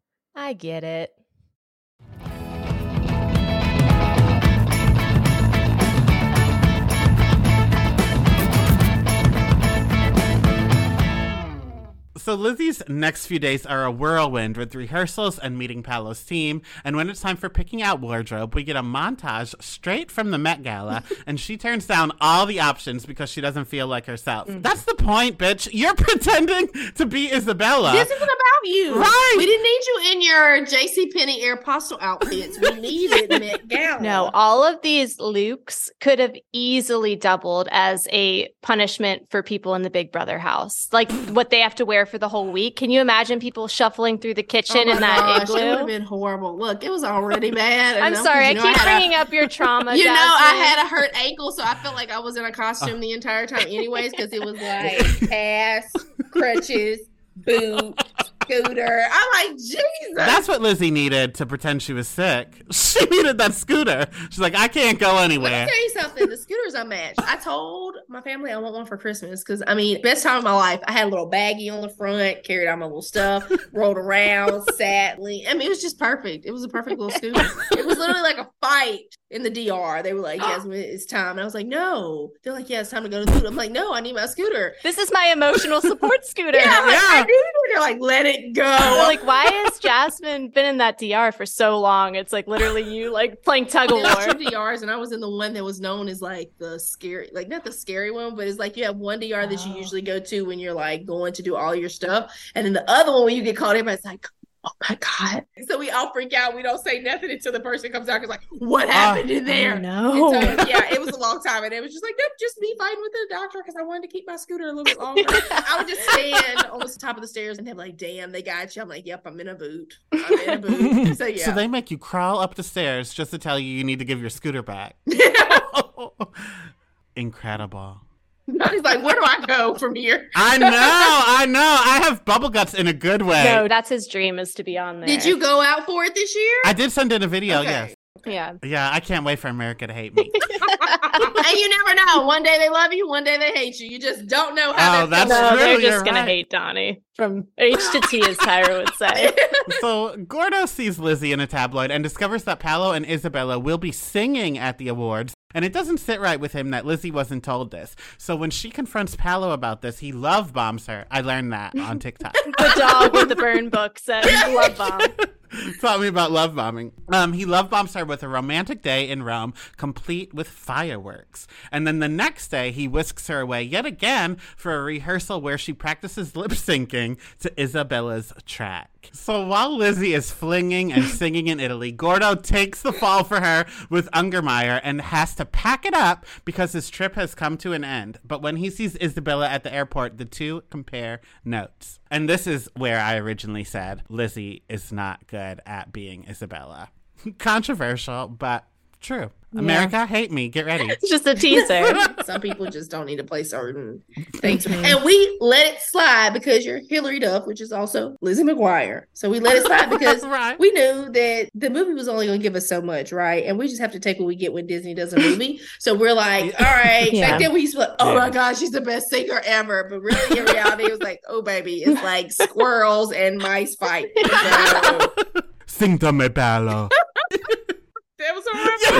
I get it. So Lizzie's next few days are a whirlwind with rehearsals and meeting Paolo's team. And when it's time for picking out wardrobe, we get a montage straight from the Met Gala, and she turns down all the options because she doesn't feel like herself. Mm. That's the point, bitch. You're pretending to be Isabella. This isn't about you. Right. We didn't need you in your J.C. Penney Aeropostale outfits. We needed Met Gala. No, all of these looks could have easily doubled as a punishment for people in the Big Brother house. Like what they have to wear for the whole week. Can you imagine people shuffling through the kitchen Oh in that gosh, It would have been horrible. Look, it was already bad. I'm enough, sorry, I 'cause, you know, keep had a- bringing up your trauma. You know, I had a hurt ankle, so I felt like I was in a costume the entire time, anyways, because it was like cast, crutches, boot, scooter. I'm like, Jesus. That's what Lizzie needed to pretend she was sick. She needed that scooter. She's like, I can't go anywhere. Let me anywhere. tell you something. The scooter's unmatched. I told my family I want one for Christmas because I mean, best time of my life. I had a little baggie on the front, carried out my little stuff, rolled around, sat. lean- I mean, it was just perfect. It was a perfect little scooter. It was literally like a fight in the DR. They were like, "Jasmine, it's time," and I was like, "No." They're like, "Yeah, it's time to go to the scooter." I'm like, "No, I need my scooter." This is my emotional support scooter. Yeah, I'm like, Yeah. I need it. They're like, "Let it go." They're like, why has Jasmine been in that DR for so long? It's like literally you like playing tug of war. two DRs, and I was in the one that was known as like the scary, like not the scary one, but it's like you have one DR that you Oh. usually go to when you're like going to do all your stuff, and then the other one when you get called, everybody's like, "Oh my god!" So we all freak out. We don't say nothing until the person comes out. It's like, "What ah, happened in there?" No. so, yeah, it was a long time, and it was just like, nope, just me fighting with the doctor because I wanted to keep my scooter a little bit longer. I would just stand on the top of the stairs and they're like, "Damn, they got you." I'm like, "Yep, I'm in a boot. I'm in a boot." So yeah, So they make you crawl up the stairs just to tell you you need to give your scooter back. Incredible. He's like, where do I go from here? I know, I know. I have bubble guts in a good way. No, that's his dream is to be on there. Did you go out for it this year? I did send in a video, Okay. yes. Yeah. Yeah, I can't wait for America to hate me. and you never know. One day they love you, one day they hate you. You just don't know how Oh, that that's feels. No, true, they're you're just gonna right. hate Donny from H to T, as Tyra would say. so Gordo sees Lizzie in a tabloid and discovers that Paolo and Isabella will be singing at the awards. And it doesn't sit right with him that Lizzie wasn't told this. So when she confronts Paolo about this, he love bombs her. I learned that on TikTok. the dog with the burn book says love bomb. Taught me about love bombing. Um, he love bombs her with a romantic day in Rome, complete with fireworks. And then the next day, he whisks her away yet again for a rehearsal where she practices lip syncing to Isabella's track. So while Lizzie is flinging and singing in Italy, Gordo takes the fall for her with Ungermeyer and has to pack it up because his trip has come to an end. But when he sees Isabella at the airport, the two compare notes. And this is where I originally said Lizzie is not good at being Isabella. Controversial, but True. America, hate me. Get ready. It's just a teaser. Some people just don't need to play certain things. Mm-hmm. And we let it slide because you're Hilary Duff, which is also Lizzie McGuire. So we let it slide because right. we knew that the movie was only going to give us so much, right? And we just have to take what we get when Disney does a movie. So we're like, all right. Yeah. Back then we used to be like, oh Yeah. my gosh, she's the best singer ever. But really, in reality, it was like, oh baby, it's like squirrels and mice fight. So, Sing to me, bello. it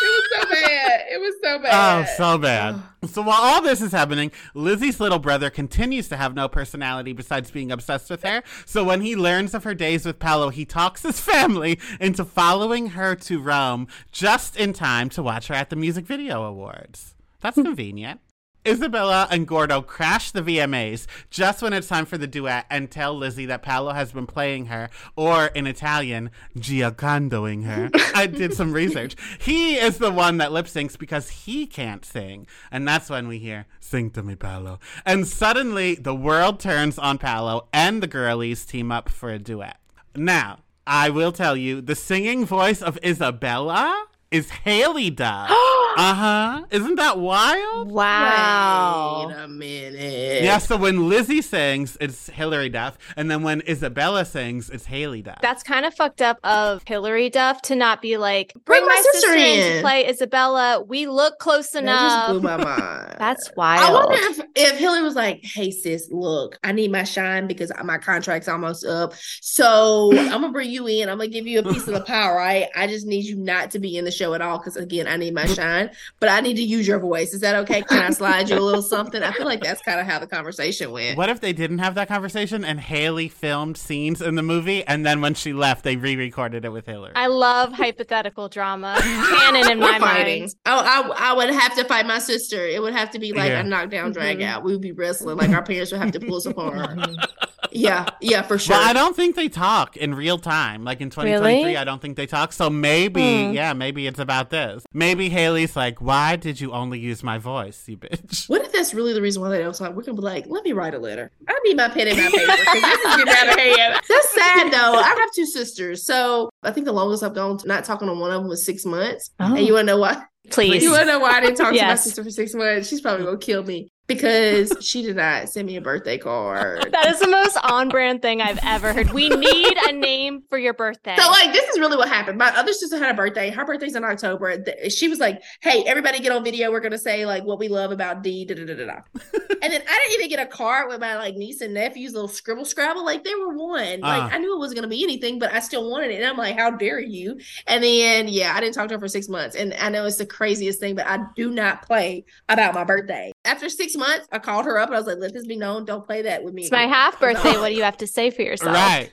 was so bad. It was so bad. Oh, so bad. So while all this is happening, Lizzie's little brother continues to have no personality besides being obsessed with her. So when he learns of her days with Paolo, he talks his family into following her to Rome just in time to watch her at the Music Video Awards. That's convenient. Isabella and Gordo crash the VMAs just when it's time for the duet and tell Lizzie that Paolo has been playing her, or in Italian, giacandoing her. I did some research. He is the one that lip syncs because he can't sing. And that's when we hear, Sing to me, Paolo. And suddenly the world turns on Paolo and the girlies team up for a duet. Now, I will tell you, the singing voice of Isabella is Haylie Duff. uh huh. Isn't that wild? wow. Wait a minute. Yeah, so when Lizzie sings, it's Hilary Duff, and then when Isabella sings, it's Haylie Duff. That's kind of fucked up of Hilary Duff to not be like, bring, my, sister, in. to play Isabella. We look close That enough. just blew my mind. That's wild. I wild. wonder if, if Hilary was like, hey, sis, look, I need my shine because my contract's almost up. So I'm going to bring you in. I'm going to give you a piece of the pie, right? I just need you not to be in the show at all because, again, I need my shine, but I need to use your voice. Is that okay? Can I slide you a little something? I feel like that's kind of how the conversation went. what if they didn't have that conversation and Haylie filmed scenes in the movie, and then when she left, they re-recorded it with Hilary? I love hypothetical drama. Canon in my fighting. mind. I, I, I would have to fight my sister. It would have to be like Yeah. a knockdown drag Mhm. out. We would be wrestling. Like our parents would have to pull us apart. yeah, yeah, for sure. But I don't think they talk in real time. Like in 2023, Really? I don't think they talk. So maybe, Hmm. yeah, maybe it's about this. Maybe Haylie's like, why did you only use my voice, you bitch? What if that's really the reason why they don't talk? We're gonna be like, let me write a letter. I need my pen and my paper because this is getting out of hand. That's sad though. I have two sisters, so I think the longest I've gone to not talking to one of them was six months. Oh. And you wanna know why? Please. You wanna know why I didn't talk to my sister for six months? She's probably gonna kill me because she did not send me a birthday card. That is the most on brand thing I've ever heard. We need a name for your birthday. So like this is really what happened. My other sister had a birthday. Her birthday's in October. She was like, "Hey, everybody, get on video. We're gonna say like what we love about D." Da, da, da, da, da. and then I didn't even get a card with my like niece and nephew's little scribble scrabble. Like they were one. Like Uh. I knew it wasn't gonna be anything, but I still wanted it. And I'm like, "How dare you?" And then yeah, I didn't talk to her for six months. And I know it's the craziest thing, but I do not play about my birthday. After six months, I called her up and I was like, "Let this be known. Don't play that with me." it's my half birthday. No. What do you have to say for yourself? Right.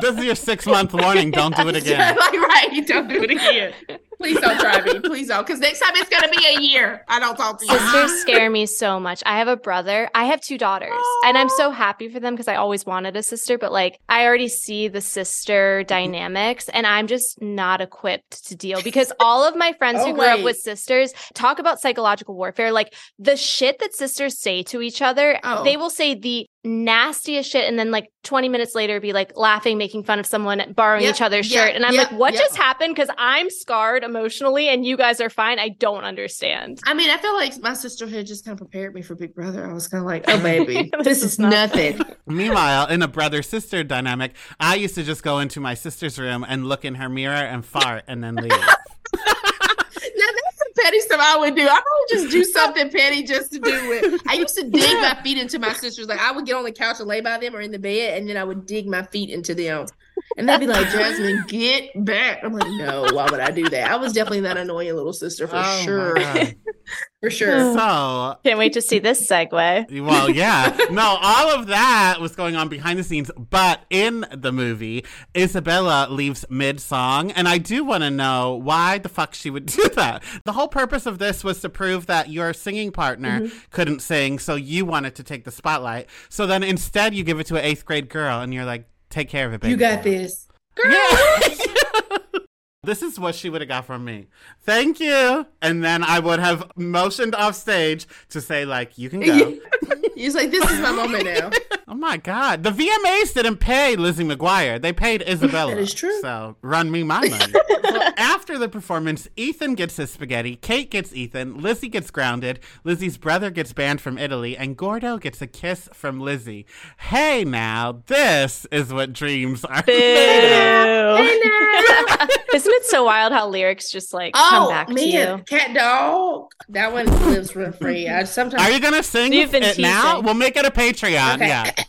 this is your six month warning. Don't do it again. like, right, don't do it again. Please don't try me. Please don't. Because next time it's going to be a year. I don't talk to you. Sisters scare me so much. I have a brother. I have two daughters, and I'm so happy for them because I always wanted a sister. But like, I already see the sister dynamics, and I'm just not equipped to deal because all of my friends Oh, who grew up with sisters talk about psychological warfare. Like the shit that sisters say to each other, Oh. they will say the nastiest shit, and then like 20 minutes later, be like laughing, making fun of someone borrowing Yep, each other's yep, shirt, and I'm yep, like, what yep. just happened? Because I'm scarred emotionally, and you guys are fine. I don't understand. I mean, I feel like my sisterhood just kind of prepared me for Big Brother. I was kind of like, oh, baby, This this, is is nothing. Meanwhile, in a brother sister dynamic, I used to just go into my sister's room and look in her mirror and fart and then leave. petty stuff I would do. I would just do something petty just to do it. I used to dig my feet into my sisters. Like, I would get on the couch and lay by them or in the bed, and then I would dig my feet into them. And they'd be like, Jasmine, get back. I'm like, no, why would I do that? I was definitely that annoying little sister for Oh sure. For sure. So, Can't wait to see this segue. well, yeah. No, all of that was going on behind the scenes, but in the movie, Isabella leaves mid song, and I do want to know why the fuck she would do that. The whole purpose of this was to prove that your singing partner Mm-hmm. couldn't sing, so you wanted to take the spotlight. So then instead, you give it to an eighth grade girl, and you're like, take care of it, baby. You got girl." this. Girl, Yeah. This is what she would have got from me. Thank you. And then I would have motioned off stage to say, like, you can go. He's like, this is my moment now. oh my God. The VMAs didn't pay Lizzie McGuire. They paid Isabella. That is true. So run me my money. so after the performance, Ethan gets his spaghetti, Kate gets Ethan, Lizzie gets grounded, Lizzie's brother gets banned from Italy, and Gordo gets a kiss from Lizzie. Hey now, this is what dreams are made of. Hey now. Isn't it so wild how lyrics just like come Oh back to you? CatDog. That one lives rent free. I sometimes Are you gonna sing You've been it now? We'll make it a Patreon. Okay. Yeah.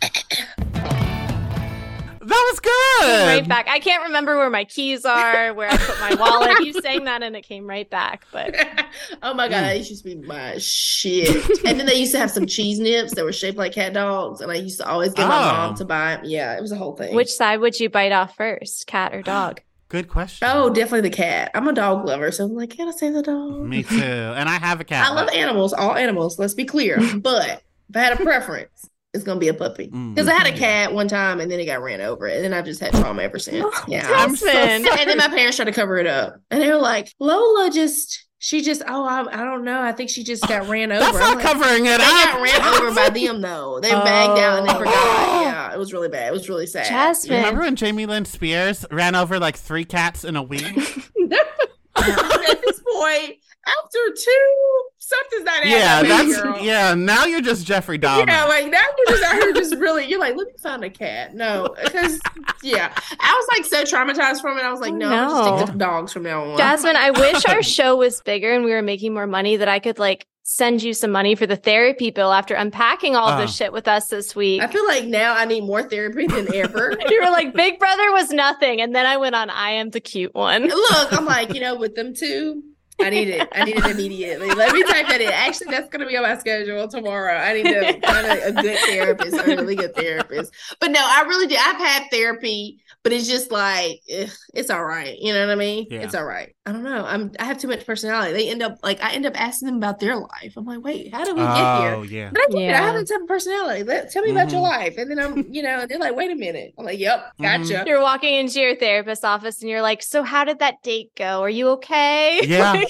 That was good. Right back. I can't remember where my keys are, where I put my wallet. You sang that and it came right back. But oh my god, mm. that used to be my shit. and then they used to have some cheese nips that were shaped like CatDogs, and I used to always get my Oh. mom to buy 'em. Yeah, it was a whole thing. which side would you bite off first, cat or dog? Good question. Oh, definitely the cat. I'm a dog lover, so I'm like, can I say the dog? Me too. And I have a cat. I love animals, all animals. Let's be clear. but if I had a preference, it's gonna be a puppy. Mm. Because I had a cat one time, and then it got ran over, and then I've just had trauma ever since. Yeah, I'm so sorry. and then my parents tried to cover it up, and they were like, Lola just. She just, oh, I, I don't know. I think she just got ran over. That's I'm not like, covering it They up. got ran over by them though. They bagged out and they Oh. forgot. Yeah, it was really bad. It was really sad. Jasmine. Remember when Jamie Lynn Spears ran over like three cats in a week? At this point, after two, something's not adding yeah, up, that's girl. yeah. Now you're just Jeffrey Dahmer. Yeah, like now you're just out here just really you're like, let me find a cat. No, because yeah. I was like so traumatized from it. I was like, no, I'm just No. stick to dogs from now on. Jasmine, I wish our show was bigger and we were making more money that I could like send you some money for the therapy bill after unpacking all Uh. this shit with us this week. I feel like now I need more therapy than ever. you were like, Big Brother was nothing. And then I went on I am the cute one. Look, I'm like, you know, with them two, I need it. I need it immediately. Let me type that in. Actually, that's going to be on my schedule tomorrow. I need to find a, a good therapist, a really good therapist. But no, I really do. I've had therapy, but it's just like ugh, it's all right. You know what I mean? Yeah. It's all right. I don't know. I'm. I have too much personality. They end up like I end up asking them about their life. I'm like, wait, how did we get here? Oh yeah. But I get it. I have a type of personality. Let, tell me about your Mhm. life. And then I'm, you know, they're like, wait a minute. I'm like, yep, Mhm. gotcha. You're walking into your therapist's office and you're like, So, how did that date go? Are you okay? Yeah.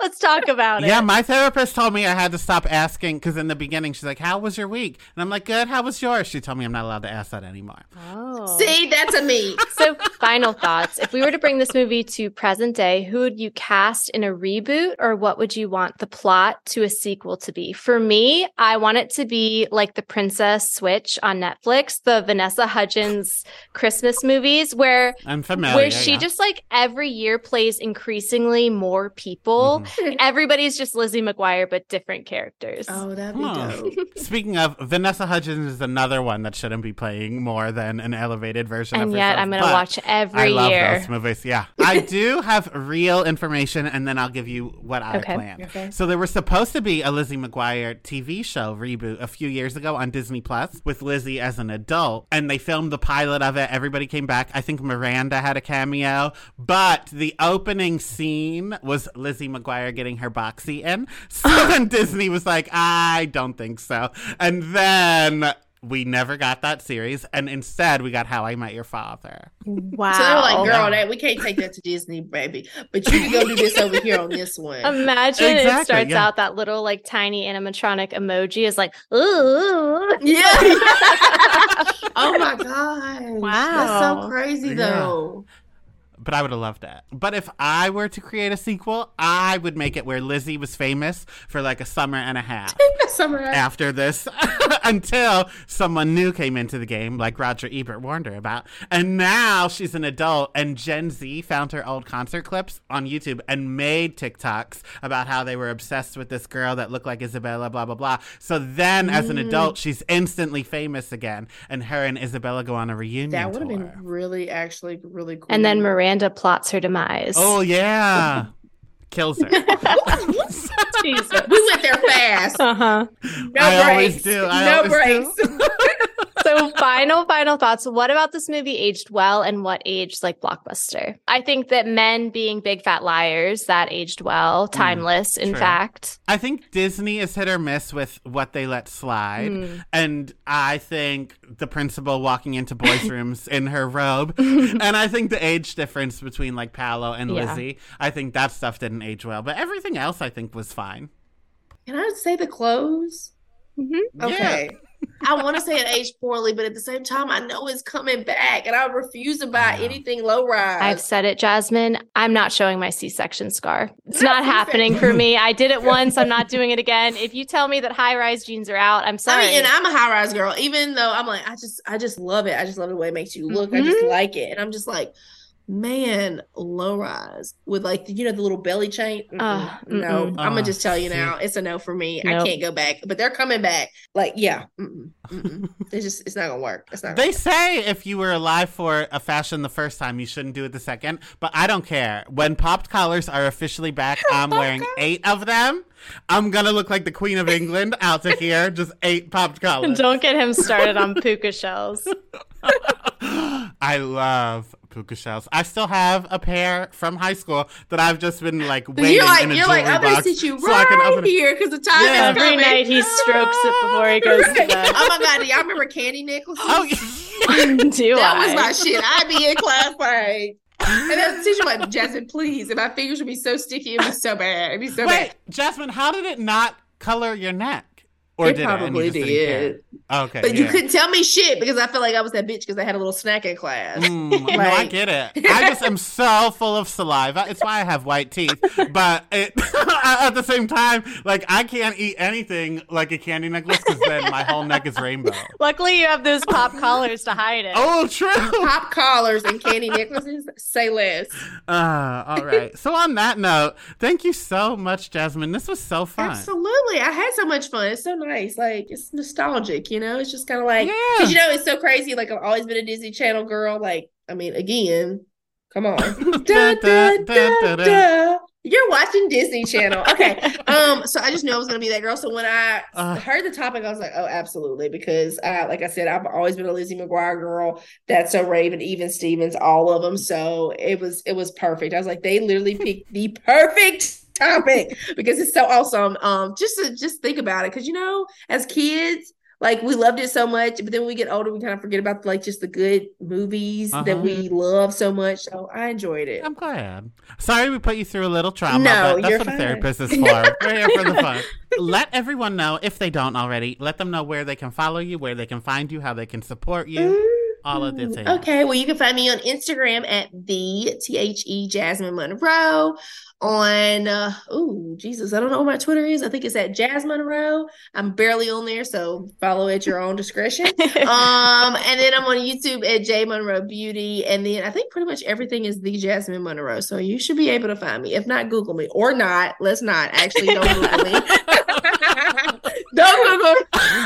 Let's talk about it Yeah, my therapist told me I had to stop asking because in the beginning she's like, "How was your week?" And I'm like, "Good. How was yours?" She told me I'm not allowed to ask that anymore. Oh. See, that's a me. So, final thoughts. If we were to bring this movie to present day, who would you cast in a reboot or what would you want the plot to a sequel to be? For me, I want it to be like the Princess Switch on Netflix, the Vanessa Hudgens Christmas movies where I'm familiar. where she yeah. just like every year plays increasingly more people. Mhm. Everybody's just Lizzie McGuire but different characters. Oh, that'd be Huh. dope. Speaking of, Vanessa Hudgens is another one that shouldn't be playing more than an elevated version of and herself. Yet I'm going to watch every I love year. those movies. Yeah, I do have real information, and then I'll give you what I Okay. planned. Okay. So there was supposed to be a Lizzie McGuire TV show reboot a few years ago on Disney Plus with Lizzie as an adult, and they filmed the pilot of it. Everybody came back. I think Miranda had a cameo, but the opening scene was Lizzie McGuire getting her box eaten. So then Disney was like, I don't think so, and then. We never got that series, and instead we got How I Met Your Father. Wow. So they're like, girl, that we can't take that to Disney, baby. But you can go do this over here on this one. Imagine it starts yeah. out that little like tiny animatronic emoji is like, ooh. yeah. oh my god. Wow, That's so Wow. crazy Yeah. though. but I would have loved that. But if I were to create a sequel, I would make it where Lizzie was famous for like a summer and a half Summer. after this until someone new came into the game, like Roger Ebert warned her about. And now she's an adult, and Gen Z found her old concert clips on YouTube and made TikToks about how they were obsessed with this girl that looked like Isabella, blah, blah, blah. So then, as an mm. adult, she's instantly famous again, and her and Isabella go on a reunion. That would have been really, actually, really cool. And then Miranda plots her demise. Oh yeah, kills her. Jesus. we went there fast. Uh-huh. No I breaks. always do. I no always breaks. do. so final final thoughts what about this movie aged well and what aged like blockbuster i think that men being big fat liars that aged well timeless in fact I think Disney is hit or miss with what they let slide. Mm. And I think the principal walking into boys' rooms in her robe. and I think the age difference between like Paolo and Yeah. Lizzie, I think that stuff didn't age well. But everything else I think was fine. Can I say the clothes? Mhm. Okay. I want to say it aged poorly, but at the same time, I know it's coming back, and I refuse to buy Yeah. anything low rise. I've said it, Jasmine. I'm not showing my C-section scar. It's Not not happening for me. I did it once. I'm not doing it again. If you tell me that high-rise jeans are out, I'm sorry. I mean, and I'm a high rise girl, even though I'm like, I just, I just love it. I just love the way it makes you look. I just Mhm. like it, and I'm just like, man, low rise with like, you know, the little belly chain. Ah, no, mm-mm. I'm gonna just tell you now, it's a no for me. I can't go back, but they're coming back. Like, yeah, mm-mm, mm-mm. it's just, it's not gonna work. It's not. Gonna They say if you were alive for a fashion the first time, you shouldn't do it the second. But I don't care. When popped collars are officially back, I'm wearing eight of them. I'm gonna look like the Queen of England out to here, just eight popped collars. Don't get him started on puka shells. I love puka shells. I still have a pair from high school that I've just been like waiting You're like, in a you're jewelry like, I'm gonna box sit you so I can open it. here because the time Yeah. is Every coming. night he strokes it before he goes to bed. oh my god, do y'all remember candy necklaces? Oh, Do that I? was my shit. I'd be in class like, and then the teacher like, Jasmine, please, if my fingers would be so sticky, it'd be so bad. It'd be so bad. wait, bad. Jasmine, how did it not color your neck? Or It did it? probably care? did. Okay, But you couldn't tell me shit because I felt like I was that bitch because I had a little snack in class. Mm, no, I get it. I just am so full of saliva. It's why I have white teeth. But it, at the same time, like I can't eat anything like a candy necklace because then my whole neck is rainbow. Luckily, you have those pop collars to hide it. Oh, true. Pop collars and candy necklaces, say less. Uh, all right. So on that note, thank you so much, Jasmine. This was so fun. Absolutely. I had so much fun. It's so nice. Like it's nostalgic, you know? It's just kind of like Yeah. because you know it's so crazy. Like I've always been a Disney Channel girl. Like, I mean, again, come on. da, da, da. You're watching Disney Channel. Okay. Um, so I just knew I was gonna be that girl. So when I Uh. heard the topic, I was like, oh, absolutely. Because uh, like I said, I've always been a Lizzie McGuire girl. That's so Raven, even Stevens, all of them. So it was it was perfect. I was like, they literally picked the perfect topic because it's so awesome. Um, just to just think about it, because you know, as kids, like we loved it so much, but then when we get older, we kind of forget about like just the good movies Uh-huh. that we love so much. So I enjoyed it. I'm glad. Sorry we put you through a little trauma, No, but that's you're what a fine. therapist is for. We're here for the fun. Let everyone know, if they don't already, let them know where they can follow you, where they can find you, how they can support you. All of things. Okay, well, you can find me on Instagram at the T H E Jasmine Monroe. On uh oh Jesus, I don't know what my Twitter is. I think it's at Jasmine Monroe. I'm barely on there, so follow at your own discretion. um, and then I'm on YouTube at J Monroe Beauty, and then I think pretty much everything is the Jasmine Monroe. So you should be able to find me. If not, Google me or not. Let's not actually don't Google me. don't Google.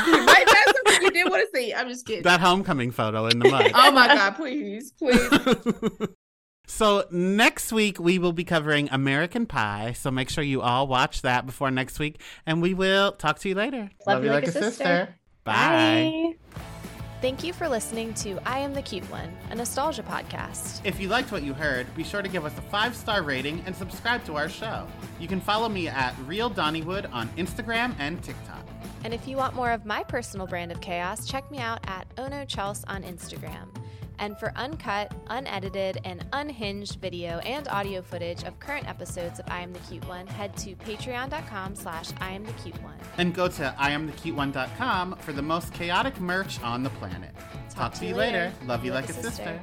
You might find something you did want to see. I'm just kidding. that homecoming photo in the mud. Oh my God, please, please. so next week we will be covering American Pie. So make sure you all watch that before next week, and we will talk to you later. Love you like a sister. Bye. Thank you for listening to I Am the Cute One, a nostalgia podcast. If you liked what you heard, be sure to give us a five star rating and subscribe to our show. You can follow me at Real Donnywood on Instagram and TikTok. And if you want more of my personal brand of chaos, check me out at Ono Chels on Instagram. And for uncut, unedited, and unhinged video and audio footage of current episodes of I Am the Cute One, head to patreon.com slash I Am the Cute One. And go to IamTheCuteOne.com for the most chaotic merch on the planet. Talk, to you later. Love you like, a sister.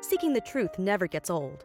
Seeking the truth never gets old.